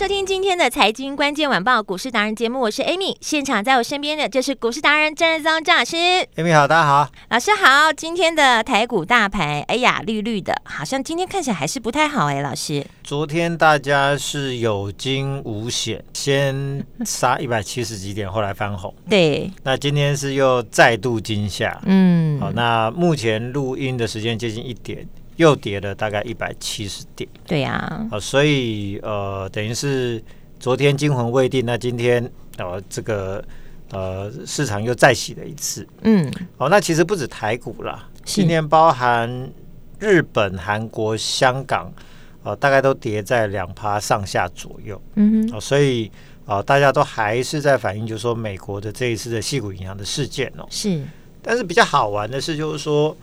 收听今天的财经关键晚报股市达人节目，我是 Amy，现场在我身边的就是股市达人郑日宗郑老师。Amy 好，大家好，老师好。今天的台股大牌，哎呀，绿绿的，好像今天看起来还是不太好哎，老师。昨天大家是有惊无险，先杀一百七十几点，后来翻红。对。那今天是又再度惊吓，嗯，好，那目前录音的时间接近一点。又跌了大概一百七十点，对呀、啊，呃，所以呃，等于是昨天惊魂未定，那今天呃，这个呃，市场又再洗了一次，嗯，哦，那其实不止台股啦，今天包含日本、韩国、香港，呃，大概都跌在两趴上下左右，嗯哼，哦，所以呃，大家都还是在反映，就是说美国的这一次的矽谷银行的事件哦，是，但是比较好玩的是，就是说。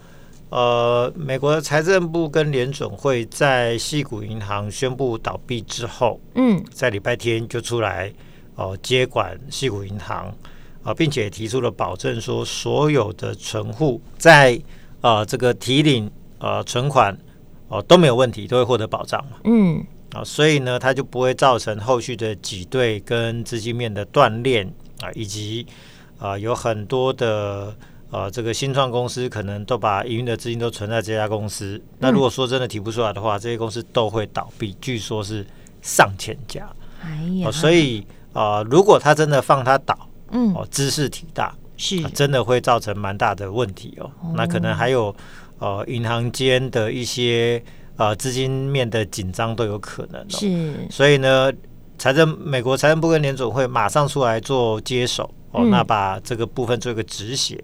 呃，美国的财政部跟联准会在西谷银行宣布倒闭之后，嗯，在礼拜天就出来哦、呃、接管西谷银行啊、呃，并且提出了保证，说所有的存户在呃这个提领呃存款哦、呃、都没有问题，都会获得保障嘛，嗯啊、呃，所以呢，它就不会造成后续的挤兑跟资金面的断裂啊，以及啊、呃、有很多的。呃，这个新创公司可能都把营运的资金都存在这家公司。嗯、那如果说真的提不出来的话，这些公司都会倒闭。据说是上千家。哎呀，呃、所以呃，如果他真的放他倒，嗯，哦、呃，兹事体大，是、呃、真的会造成蛮大的问题哦。哦那可能还有呃，银行间的一些呃资金面的紧张都有可能、哦。是，所以呢，财政美国财政部跟联总会马上出来做接手哦，嗯、那把这个部分做一个止血。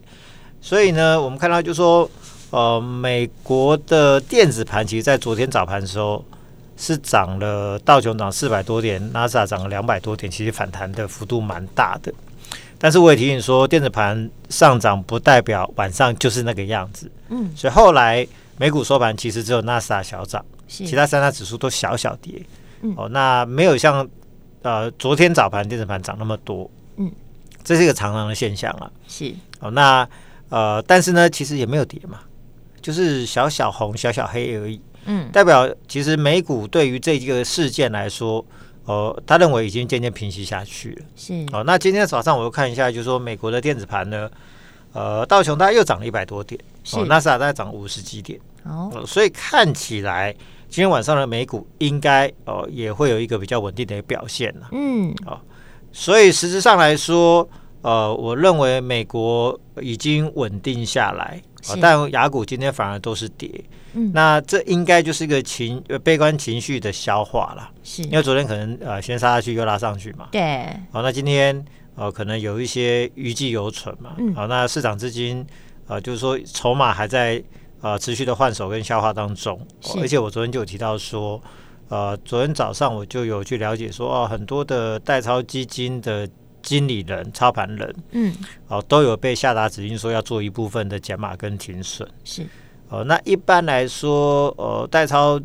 所以呢，我们看到就是说，呃，美国的电子盘其实，在昨天早盘的时候是涨了，道琼涨四百多点，纳斯达涨了两百多点，其实反弹的幅度蛮大的。但是我也提醒说，电子盘上涨不代表晚上就是那个样子。嗯，所以后来美股收盘其实只有纳斯达小涨，其他三大指数都小小跌。嗯，哦，那没有像呃昨天早盘电子盘涨那么多。嗯，这是一个常常的现象啊。是，哦，那。呃，但是呢，其实也没有跌嘛，就是小小红、小小黑而已。嗯，代表其实美股对于这个事件来说，呃，他认为已经渐渐平息下去了。是哦、呃，那今天早上我又看一下，就是说美国的电子盘呢，呃，道琼大概又涨了一百多点，哦，纳斯达大概涨五十几点。哦、呃，所以看起来今天晚上的美股应该哦、呃、也会有一个比较稳定的一个表现了。嗯，哦、呃，所以实质上来说。呃，我认为美国已经稳定下来，呃、但雅股今天反而都是跌。嗯，那这应该就是一个情悲观情绪的消化了。是，因为昨天可能呃先杀下去又拉上去嘛。对。好、呃，那今天呃可能有一些余悸犹存嘛。嗯。好、呃，那市场资金呃就是说筹码还在呃持续的换手跟消化当中。呃、而且我昨天就有提到说，呃，昨天早上我就有去了解说，哦、呃，很多的代操基金的。经理人、操盘人，嗯，哦，都有被下达指令说要做一部分的减码跟停损，是，哦，那一般来说，呃，代操、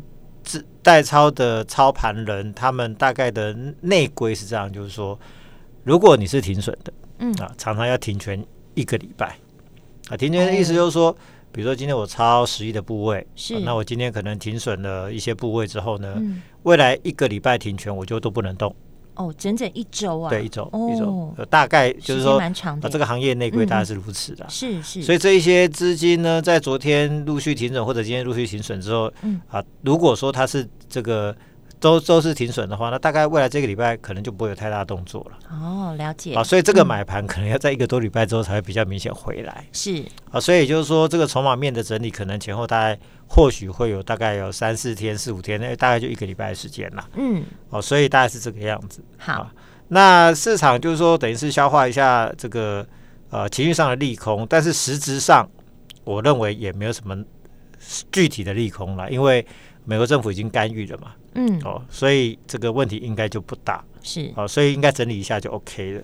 代操的操盘人，他们大概的内规是这样，就是说，如果你是停损的，嗯。啊，常常要停权一个礼拜，啊，停权的意思就是说，哎、比如说今天我超十亿的部位，是、啊，那我今天可能停损了一些部位之后呢，嗯、未来一个礼拜停权，我就都不能动。哦，整整一周啊！对，一周，一周，大概就是说，蛮长的。这个行业内规大概是如此的。是是。所以这一些资金呢，在昨天陆续停损，或者今天陆续停损之后，嗯啊，如果说它是这个。都都是停损的话，那大概未来这个礼拜可能就不会有太大动作了。哦，了解。啊，所以这个买盘可能要在一个多礼拜之后才会比较明显回来。是啊，所以就是说，这个筹码面的整理可能前后大概或许会有大概有三四天、四五天，那大概就一个礼拜的时间了。嗯，哦，所以大概是这个样子。好，那市场就是说，等于是消化一下这个呃情绪上的利空，但是实质上，我认为也没有什么具体的利空了，因为美国政府已经干预了嘛，嗯，哦，所以这个问题应该就不大，是，哦，所以应该整理一下就 OK 了。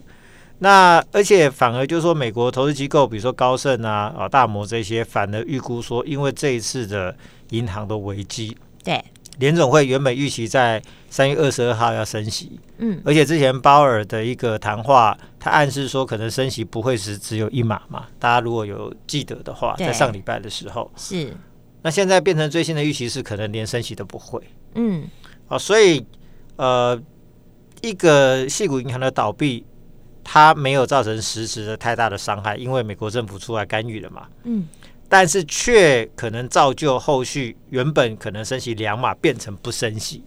那而且反而就是说，美国投资机构，比如说高盛啊、啊大摩这些，反而预估说，因为这一次的银行的危机，对，联总会原本预期在三月二十二号要升息，嗯，而且之前鲍尔的一个谈话，他暗示说可能升息不会是只有一码嘛，大家如果有记得的话，在上礼拜的时候。是，那现在变成最新的预期是可能连升息都不会，嗯，好，所以呃，一个矽谷银行的倒闭。它没有造成实质的太大的伤害，因为美国政府出来干预了嘛。嗯，但是却可能造就后续原本可能升息两码变成不升息，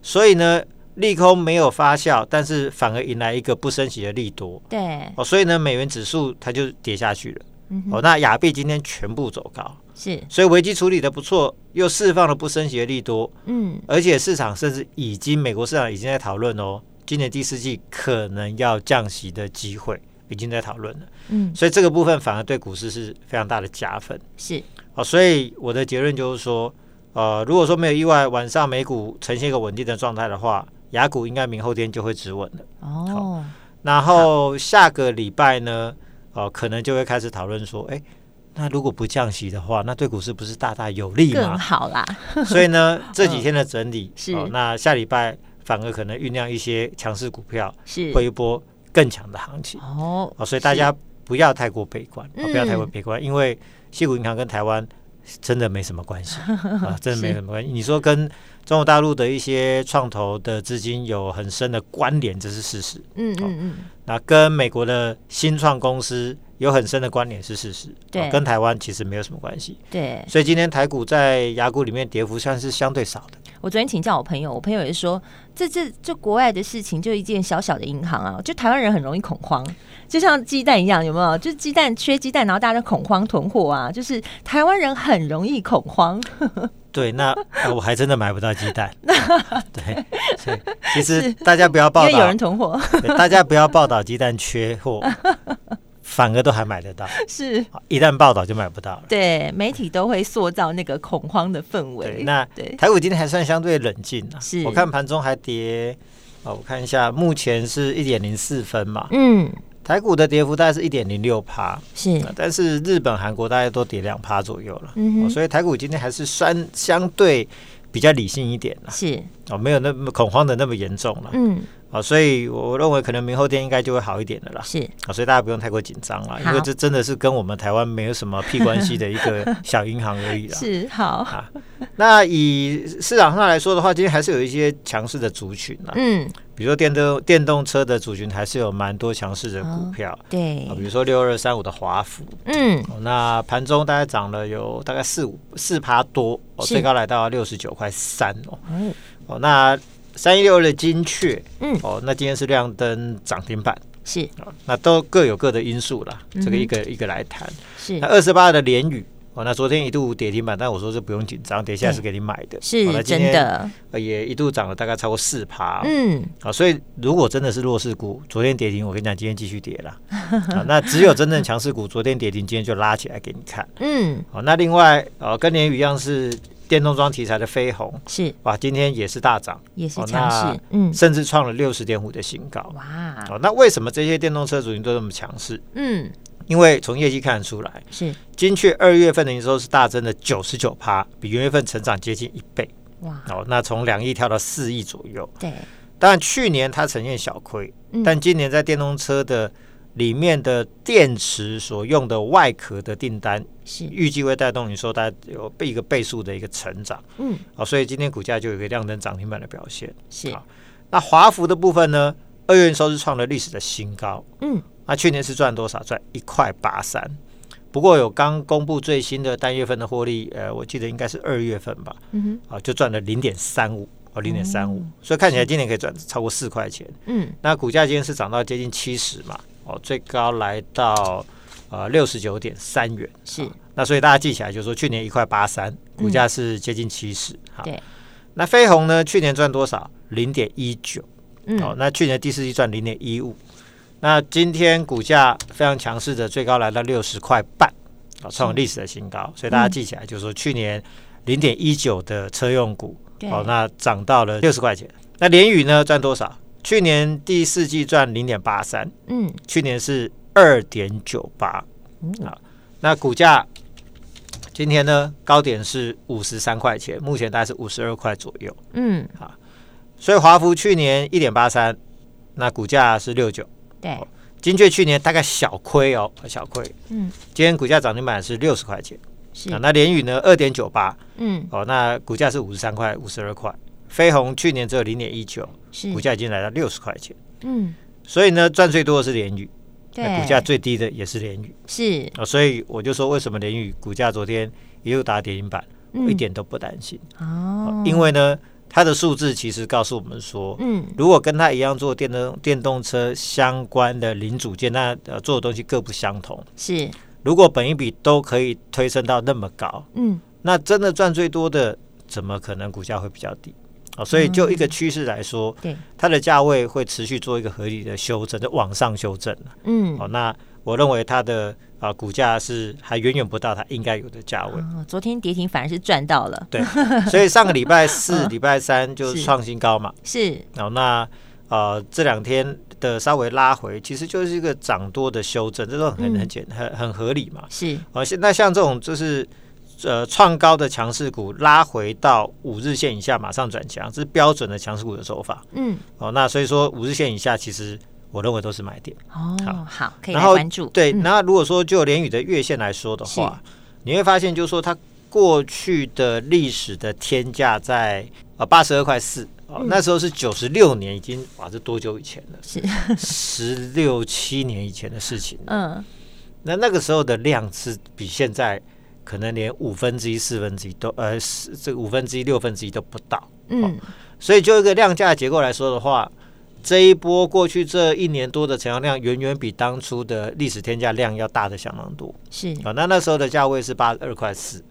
所以呢，利空没有发酵，但是反而迎来一个不升息的利多。对，哦，所以呢，美元指数它就跌下去了。嗯、哦，那亚币今天全部走高，是，所以危机处理的不错，又释放了不升息的利多。嗯，而且市场甚至已经美国市场已经在讨论哦。今年第四季可能要降息的机会已经在讨论了，嗯，所以这个部分反而对股市是非常大的加分，是，哦，所以我的结论就是说，呃，如果说没有意外，晚上美股呈现一个稳定的状态的话，雅股应该明后天就会止稳了，哦，然后下个礼拜呢，哦、呃，可能就会开始讨论说，哎，那如果不降息的话，那对股市不是大大有利吗？更好啦，所以呢，这几天的整理、哦、是、哦，那下礼拜。反而可能酝酿一些强势股票，是会一波更强的行情哦，所以大家不要太过悲观，不要太过悲观，因为西谷银行跟台湾真的没什么关系啊，真的没什么关系。你说跟中国大陆的一些创投的资金有很深的关联，这是事实。嗯嗯嗯，那跟美国的新创公司有很深的关联是事实，对，跟台湾其实没有什么关系。对，所以今天台股在雅股里面跌幅算是相对少的。我昨天请教我朋友，我朋友也说，这这这国外的事情就一件小小的银行啊，就台湾人很容易恐慌，就像鸡蛋一样，有没有？就鸡蛋缺鸡蛋，然后大家都恐慌囤货啊，就是台湾人很容易恐慌。对，那我还真的买不到鸡蛋。对，所以其实大家不要报道，因为有人囤货，大家不要报道鸡蛋缺货。反而都还买得到，是一旦报道就买不到了。对，媒体都会塑造那个恐慌的氛围。对，那对台股今天还算相对冷静啊。是，我看盘中还跌，哦，我看一下，目前是一点零四分嘛。嗯，台股的跌幅大概是一点零六趴，是，但是日本、韩国大概都跌两趴左右了。嗯哼，所以台股今天还是算相对比较理性一点了。是，哦，没有那么恐慌的那么严重了。嗯。啊，所以我认为可能明后天应该就会好一点的啦。是啊，所以大家不用太过紧张啦，因为这真的是跟我们台湾没有什么屁关系的一个 小银行而已啦。是好啊。那以市场上来说的话，今天还是有一些强势的族群啊。嗯，比如说电动电动车的族群还是有蛮多强势的股票。哦、对啊，比如说六二三五的华孚。嗯，那盘中大概涨了有大概四五四趴多，哦，最高来到六十九块三哦。哦，那。三一六二的精确，嗯，哦，那今天是亮灯涨停板，是，哦，那都各有各的因素啦，嗯、这个一个一个来谈。是，那二十八的联宇，哦，那昨天一度跌停板，但我说这不用紧张，跌下来是给你买的，是、哦、真的，也一度涨了大概超过四趴，嗯，啊、哦，所以如果真的是弱势股，昨天跌停，我跟你讲，今天继续跌了，啊，那只有真正强势股，昨天跌停，今天就拉起来给你看，嗯，好、哦，那另外，呃、哦，跟联宇一样是。电动装题材的飞鸿是哇，今天也是大涨，也是强势，嗯，甚至创了六十点五的新高，哇！哦，那为什么这些电动车主群都这么强势？嗯，因为从业绩看得出来，是精确二月份的营收是大增的九十九趴，比元月份成长接近一倍，哇！哦，那从两亿跳到四亿左右，对。当然去年它呈现小亏，嗯，但今年在电动车的。里面的电池所用的外壳的订单是。预计会带动你说大概有一个倍数的一个成长，嗯，好，所以今天股价就有一个亮灯涨停板的表现，是。那华孚的部分呢，二月营收是创了历史的新高，嗯，那去年是赚多少？赚一块八三，不过有刚公布最新的单月份的获利，呃，我记得应该是二月份吧，嗯哼，啊，就赚了零点三五，哦，零点三五，所以看起来今年可以赚超过四块钱，嗯，那股价今天是涨到接近七十嘛。哦，最高来到呃六十九点三元，是、啊。那所以大家记起来，就是说去年一块八三，股价是接近七十、嗯。对。那飞鸿呢？去年赚多少？零点一九。嗯，哦，那去年第四季赚零点一五，那今天股价非常强势的，最高来到六十块半，啊，创历史的新高，所以大家记起来，就是说去年零点一九的车用股，哦，那涨到了六十块钱。那联宇呢赚多少？去年第四季赚零点八三，嗯，去年是二点九八，啊，那股价今天呢高点是五十三块钱，目前大概是五十二块左右，嗯，好，所以华孚去年一点八三，那股价是六九，对，金雀去年大概小亏哦，小亏，嗯，今天股价涨停板是六十块钱，是。啊，那联宇呢二点九八，嗯，哦，那股价是五十三块，五十二块。飞鸿去年只有零点一九，股价已经来到六十块钱。嗯，所以呢，赚最多的是联宇，对，股价最低的也是联宇。是啊，所以我就说，为什么联宇股价昨天也有打跌停板，我一点都不担心。哦，因为呢，它的数字其实告诉我们说，嗯，如果跟它一样做电动电动车相关的零组件，那呃做的东西各不相同。是，如果本一比都可以推升到那么高，嗯，那真的赚最多的，怎么可能股价会比较低？所以就一个趋势来说，对它的价位会持续做一个合理的修正，就往上修正。嗯，好，那我认为它的啊股价是还远远不到它应该有的价位。昨天跌停反而是赚到了，对，所以上个礼拜 四、礼拜三就是创新高嘛。是，然后那呃这两天的稍微拉回，其实就是一个涨多的修正，这都很很简很很合理嘛。是，哦，现在像这种就是。呃，创高的强势股拉回到五日线以下，马上转强，这是标准的强势股的手法。嗯，哦，那所以说五日线以下，其实我认为都是买点。哦，好，好，可以来关注。对，那如果说就联宇的月线来说的话，你会发现，就是说它过去的历史的天价在啊八十二块四，哦，那时候是九十六年，已经哇，这多久以前了？是十六七年以前的事情。嗯，那那个时候的量是比现在。可能连五分之一、四分之一都呃，这五分之一、六分之一都不到。嗯、哦，所以就一个量价结构来说的话，这一波过去这一年多的成交量，远远比当初的历史天价量要大的相当多。是啊、哦，那那时候的价位是八十二块四，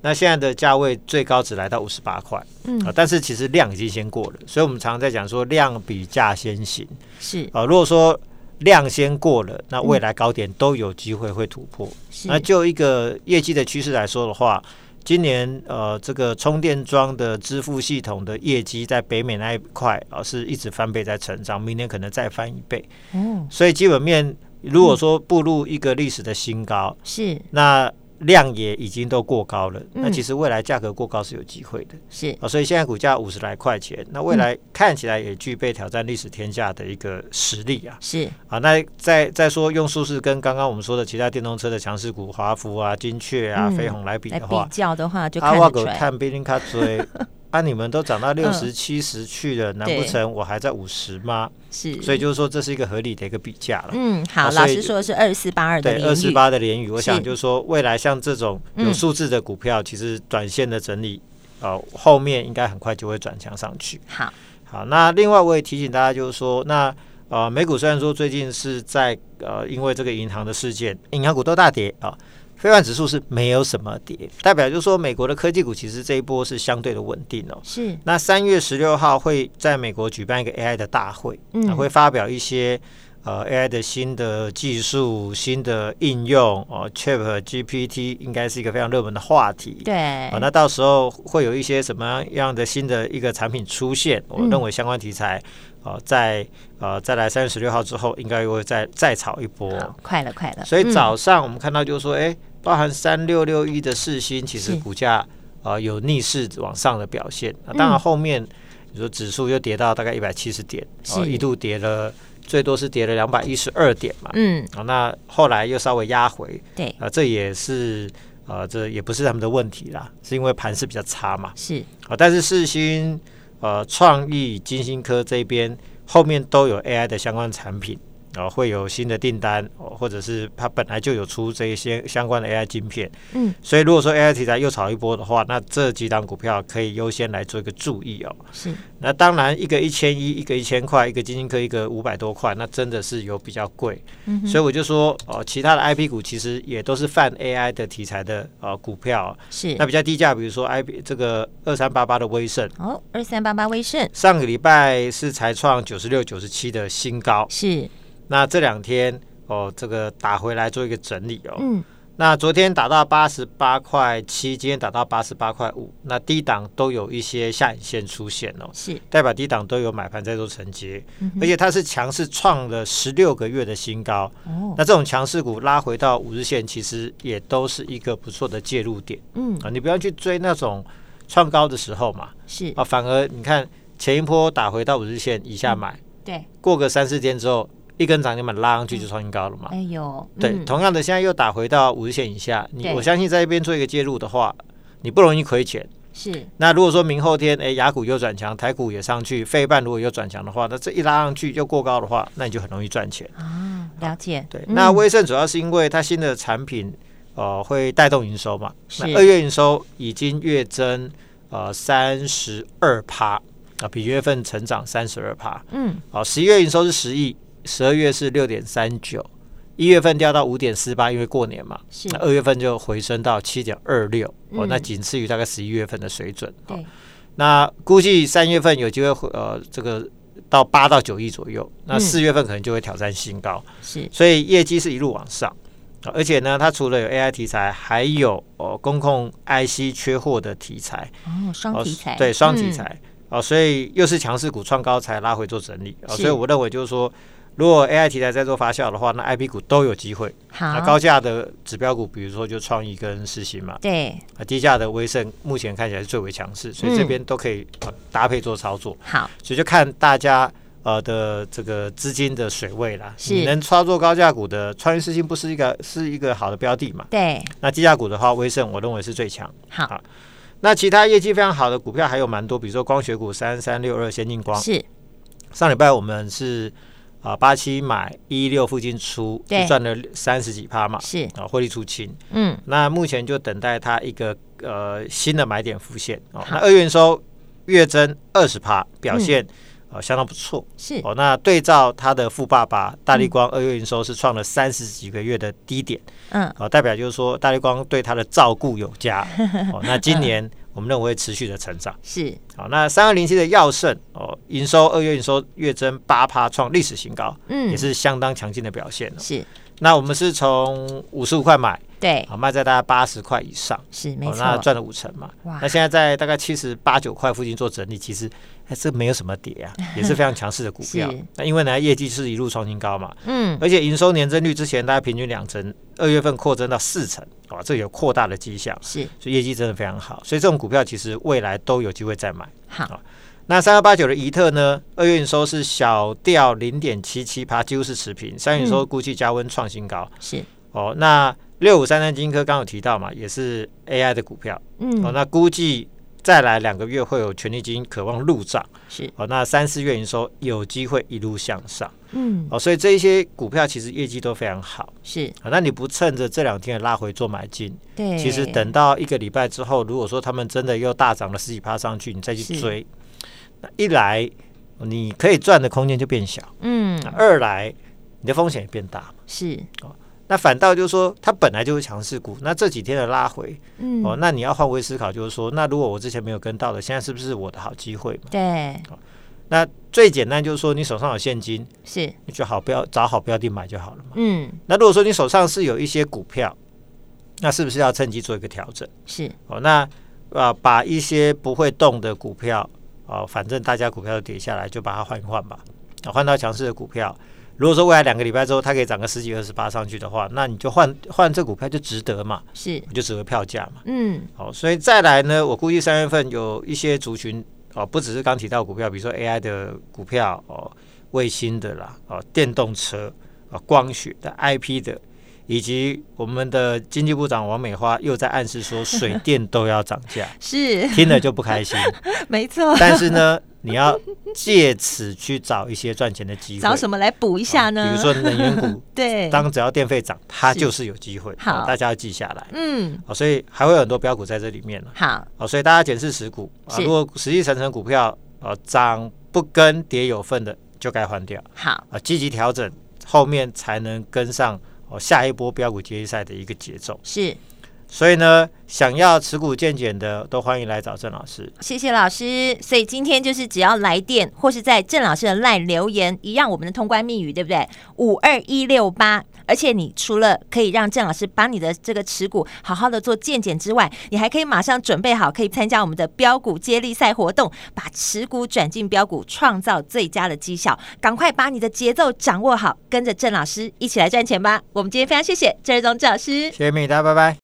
那现在的价位最高只来到五十八块。嗯啊、哦，但是其实量已经先过了，所以我们常常在讲说量比价先行。是啊、哦，如果说。量先过了，那未来高点都有机会会突破。嗯、那就一个业绩的趋势来说的话，今年呃这个充电桩的支付系统的业绩在北美那一块啊、呃、是一直翻倍在成长，明年可能再翻一倍。哦，所以基本面如果说步入一个历史的新高，是、嗯、那。量也已经都过高了，那其实未来价格过高是有机会的，是。啊，所以现在股价五十来块钱，那未来看起来也具备挑战历史天价的一个实力啊，是。啊，那再再说用数字跟刚刚我们说的其他电动车的强势股华孚啊、金雀啊、飞鸿来比的话，比较的话就看得出来，看比林卡追。那、啊、你们都涨到六十七十去了，难、嗯、不成我还在五十吗？是，所以就是说这是一个合理的一个比价了。嗯，好，啊、老师说的是二四八二对，二四八的联宇，我想就是说未来像这种有数字的股票，其实短线的整理，呃，后面应该很快就会转强上去。好，好，那另外我也提醒大家，就是说，那呃，美股虽然说最近是在呃，因为这个银行的事件，银行股都大跌啊。费半指数是没有什么跌，代表就是说美国的科技股其实这一波是相对的稳定哦。是。那三月十六号会在美国举办一个 AI 的大会，嗯，会发表一些呃 AI 的新的技术、新的应用哦。ChatGPT 应该是一个非常热门的话题。对。啊，那到时候会有一些什么样的新的一个产品出现？我认为相关题材。哦，在呃再来三月十六号之后，应该又会再再炒一波，快了快了。所以早上我们看到就是说，哎、嗯，包含三六六一的四星，其实股价呃有逆势往上的表现。那、嗯、当然后面你说指数又跌到大概一百七十点，哦，一度跌了最多是跌了两百一十二点嘛。嗯，啊，那后来又稍微压回，对，啊、呃，这也是呃这也不是他们的问题啦，是因为盘势比较差嘛。是啊，但是四星。呃，创意、金星科这边后面都有 AI 的相关产品，啊，会有新的订单，或者是它本来就有出这一些相关的 AI 晶片，嗯，所以如果说 AI 题材又炒一波的话，那这几档股票可以优先来做一个注意哦。是，那当然一个一千一，一个一千块，一个晶心科一个五百多块，那真的是有比较贵。嗯，所以我就说哦，其他的 IP 股其实也都是泛 AI 的题材的呃股票，是。那比较低价，比如说 IP 这个二三八八的威盛，哦，二三八八威盛，上个礼拜是才创九十六、九十七的新高，是。那这两天哦，这个打回来做一个整理哦。嗯。那昨天打到八十八块七，今天打到八十八块五，那低档都有一些下影线出现哦，是代表低档都有买盘在做承接，嗯、而且它是强势创了十六个月的新高。哦。那这种强势股拉回到五日线，其实也都是一个不错的介入点。嗯。啊，你不要去追那种创高的时候嘛。是。啊，反而你看前一波打回到五日线以下买，嗯、对，过个三四天之后。一根涨停板拉上去就创新高了嘛？哎呦，对，同样的现在又打回到五日线以下，你我相信在这边做一个介入的话，你不容易亏钱。是。那如果说明后天哎，雅股又转强，台股也上去，费半如果又转强的话，那这一拉上去又过高的话，那你就很容易赚钱啊。了解。对，那威盛主要是因为它新的产品呃会带动营收嘛？那二月营收已经月增呃三十二趴啊，比月份成长三十二趴。嗯。好，十一月营收是十亿。十二月是六点三九，一月份掉到五点四八，因为过年嘛。是。那二月份就回升到七点二六，哦，那仅次于大概十一月份的水准。对、嗯。那估计三月份有机会呃，这个到八到九亿左右。那四月份可能就会挑战新高。是、嗯。所以业绩是一路往上，而且呢，它除了有 AI 题材，还有哦，公控 IC 缺货的题材。哦，双题材。对，双题材。哦，所以又是强势股创高才拉回做整理。哦，所以我认为就是说。如果 AI 题材在做发酵的话，那 IP 股都有机会。好，那高价的指标股，比如说就创意跟世新嘛。对。啊，低价的威盛目前看起来是最为强势，所以这边都可以搭配做操作。好、嗯，所以就看大家呃的这个资金的水位啦。是。你能操作高价股的创意世新不是一个是一个好的标的嘛？对。那低价股的话，威盛我认为是最强。好，好。那其他业绩非常好的股票还有蛮多，比如说光学股三三六二先进光。是。上礼拜我们是。啊，八七买一六附近出，就赚了三十几趴嘛，是啊，获利出清。嗯，那目前就等待它一个呃新的买点浮现哦。那二月营收月增二十趴，表现、嗯、呃相当不错。是哦，那对照它的富爸爸大力光，二月营收是创了三十几个月的低点。嗯，哦，代表就是说大力光对它的照顾有加。哦，那今年。我们认为会持续的成长。是。好，那三二零七的耀盛哦，营收二月营收月增八趴，创历史新高，嗯，也是相当强劲的表现、了、是，那我们是从五十五块买，对，好卖在大概八十块以上，是没错，那赚了五成嘛。哇，那现在在大概七十八九块附近做整理，其实还是没有什么跌啊，也是非常强势的股票。那因为呢，业绩是一路创新高嘛，嗯，而且营收年增率之前大概平均两成，二月份扩增到四成。哇，这有扩大的迹象，是，所以业绩真的非常好，所以这种股票其实未来都有机会再买。好，那三二八九的宜特呢，二月营收是小掉零点七七趴，几乎是持平，三月营收估计加温创新高。是，哦，那六五三三金科刚有提到嘛，也是 AI 的股票，嗯，哦，那估计。再来两个月会有权利金渴望入账，是。哦，那三四月营收有机会一路向上，嗯，哦，所以这一些股票其实业绩都非常好，是。啊，那你不趁着这两天的拉回做买进，对，其实等到一个礼拜之后，如果说他们真的又大涨了十几趴上去，你再去追，那一来你可以赚的空间就变小，嗯，二来你的风险也变大，是。哦。那反倒就是说，它本来就是强势股。那这几天的拉回，嗯，哦，那你要换位思考，就是说，那如果我之前没有跟到的，现在是不是我的好机会嘛？对。哦，那最简单就是说，你手上有现金，是，你就好标找好标的买就好了嘛。嗯。那如果说你手上是有一些股票，那是不是要趁机做一个调整？是。哦，那啊，呃，把一些不会动的股票，哦，反正大家股票都跌下来，就把它换一换吧，啊，换到强势的股票。如果说未来两个礼拜之后它可以涨个十几二十八上去的话，那你就换换这股票就值得嘛，是，就值得票价嘛。嗯，好，所以再来呢，我估计三月份有一些族群哦，不只是刚提到股票，比如说 AI 的股票哦，卫星的啦，哦，电动车啊，光学的 IP 的，以及我们的经济部长王美花又在暗示说水电都要涨价，是听了就不开心，没错。但是呢，你要借此去找一些赚钱的机会，找什么来补一下呢？哦、比如说能源股，对，当只要电费涨，它就是有机会。好、哦，大家要记下来。嗯，哦，所以还会有很多标股在这里面了。好，哦，所以大家检视持股啊，如果实际层层股票呃涨不跟跌有份的，就该换掉。好，啊，积极调整，后面才能跟上。下一波标股接力赛的一个节奏。是，所以呢，想要持股见解的，都欢迎来找郑老师。谢谢老师。所以今天就是只要来电或是在郑老师的 LINE 留言，一样我们的通关密语，对不对？五二一六八。而且你除了可以让郑老师帮你的这个持股好好的做健检之外，你还可以马上准备好，可以参加我们的标股接力赛活动，把持股转进标股，创造最佳的绩效。赶快把你的节奏掌握好，跟着郑老师一起来赚钱吧！我们今天非常谢谢郑瑞宗郑老师，谢谢米达，拜拜。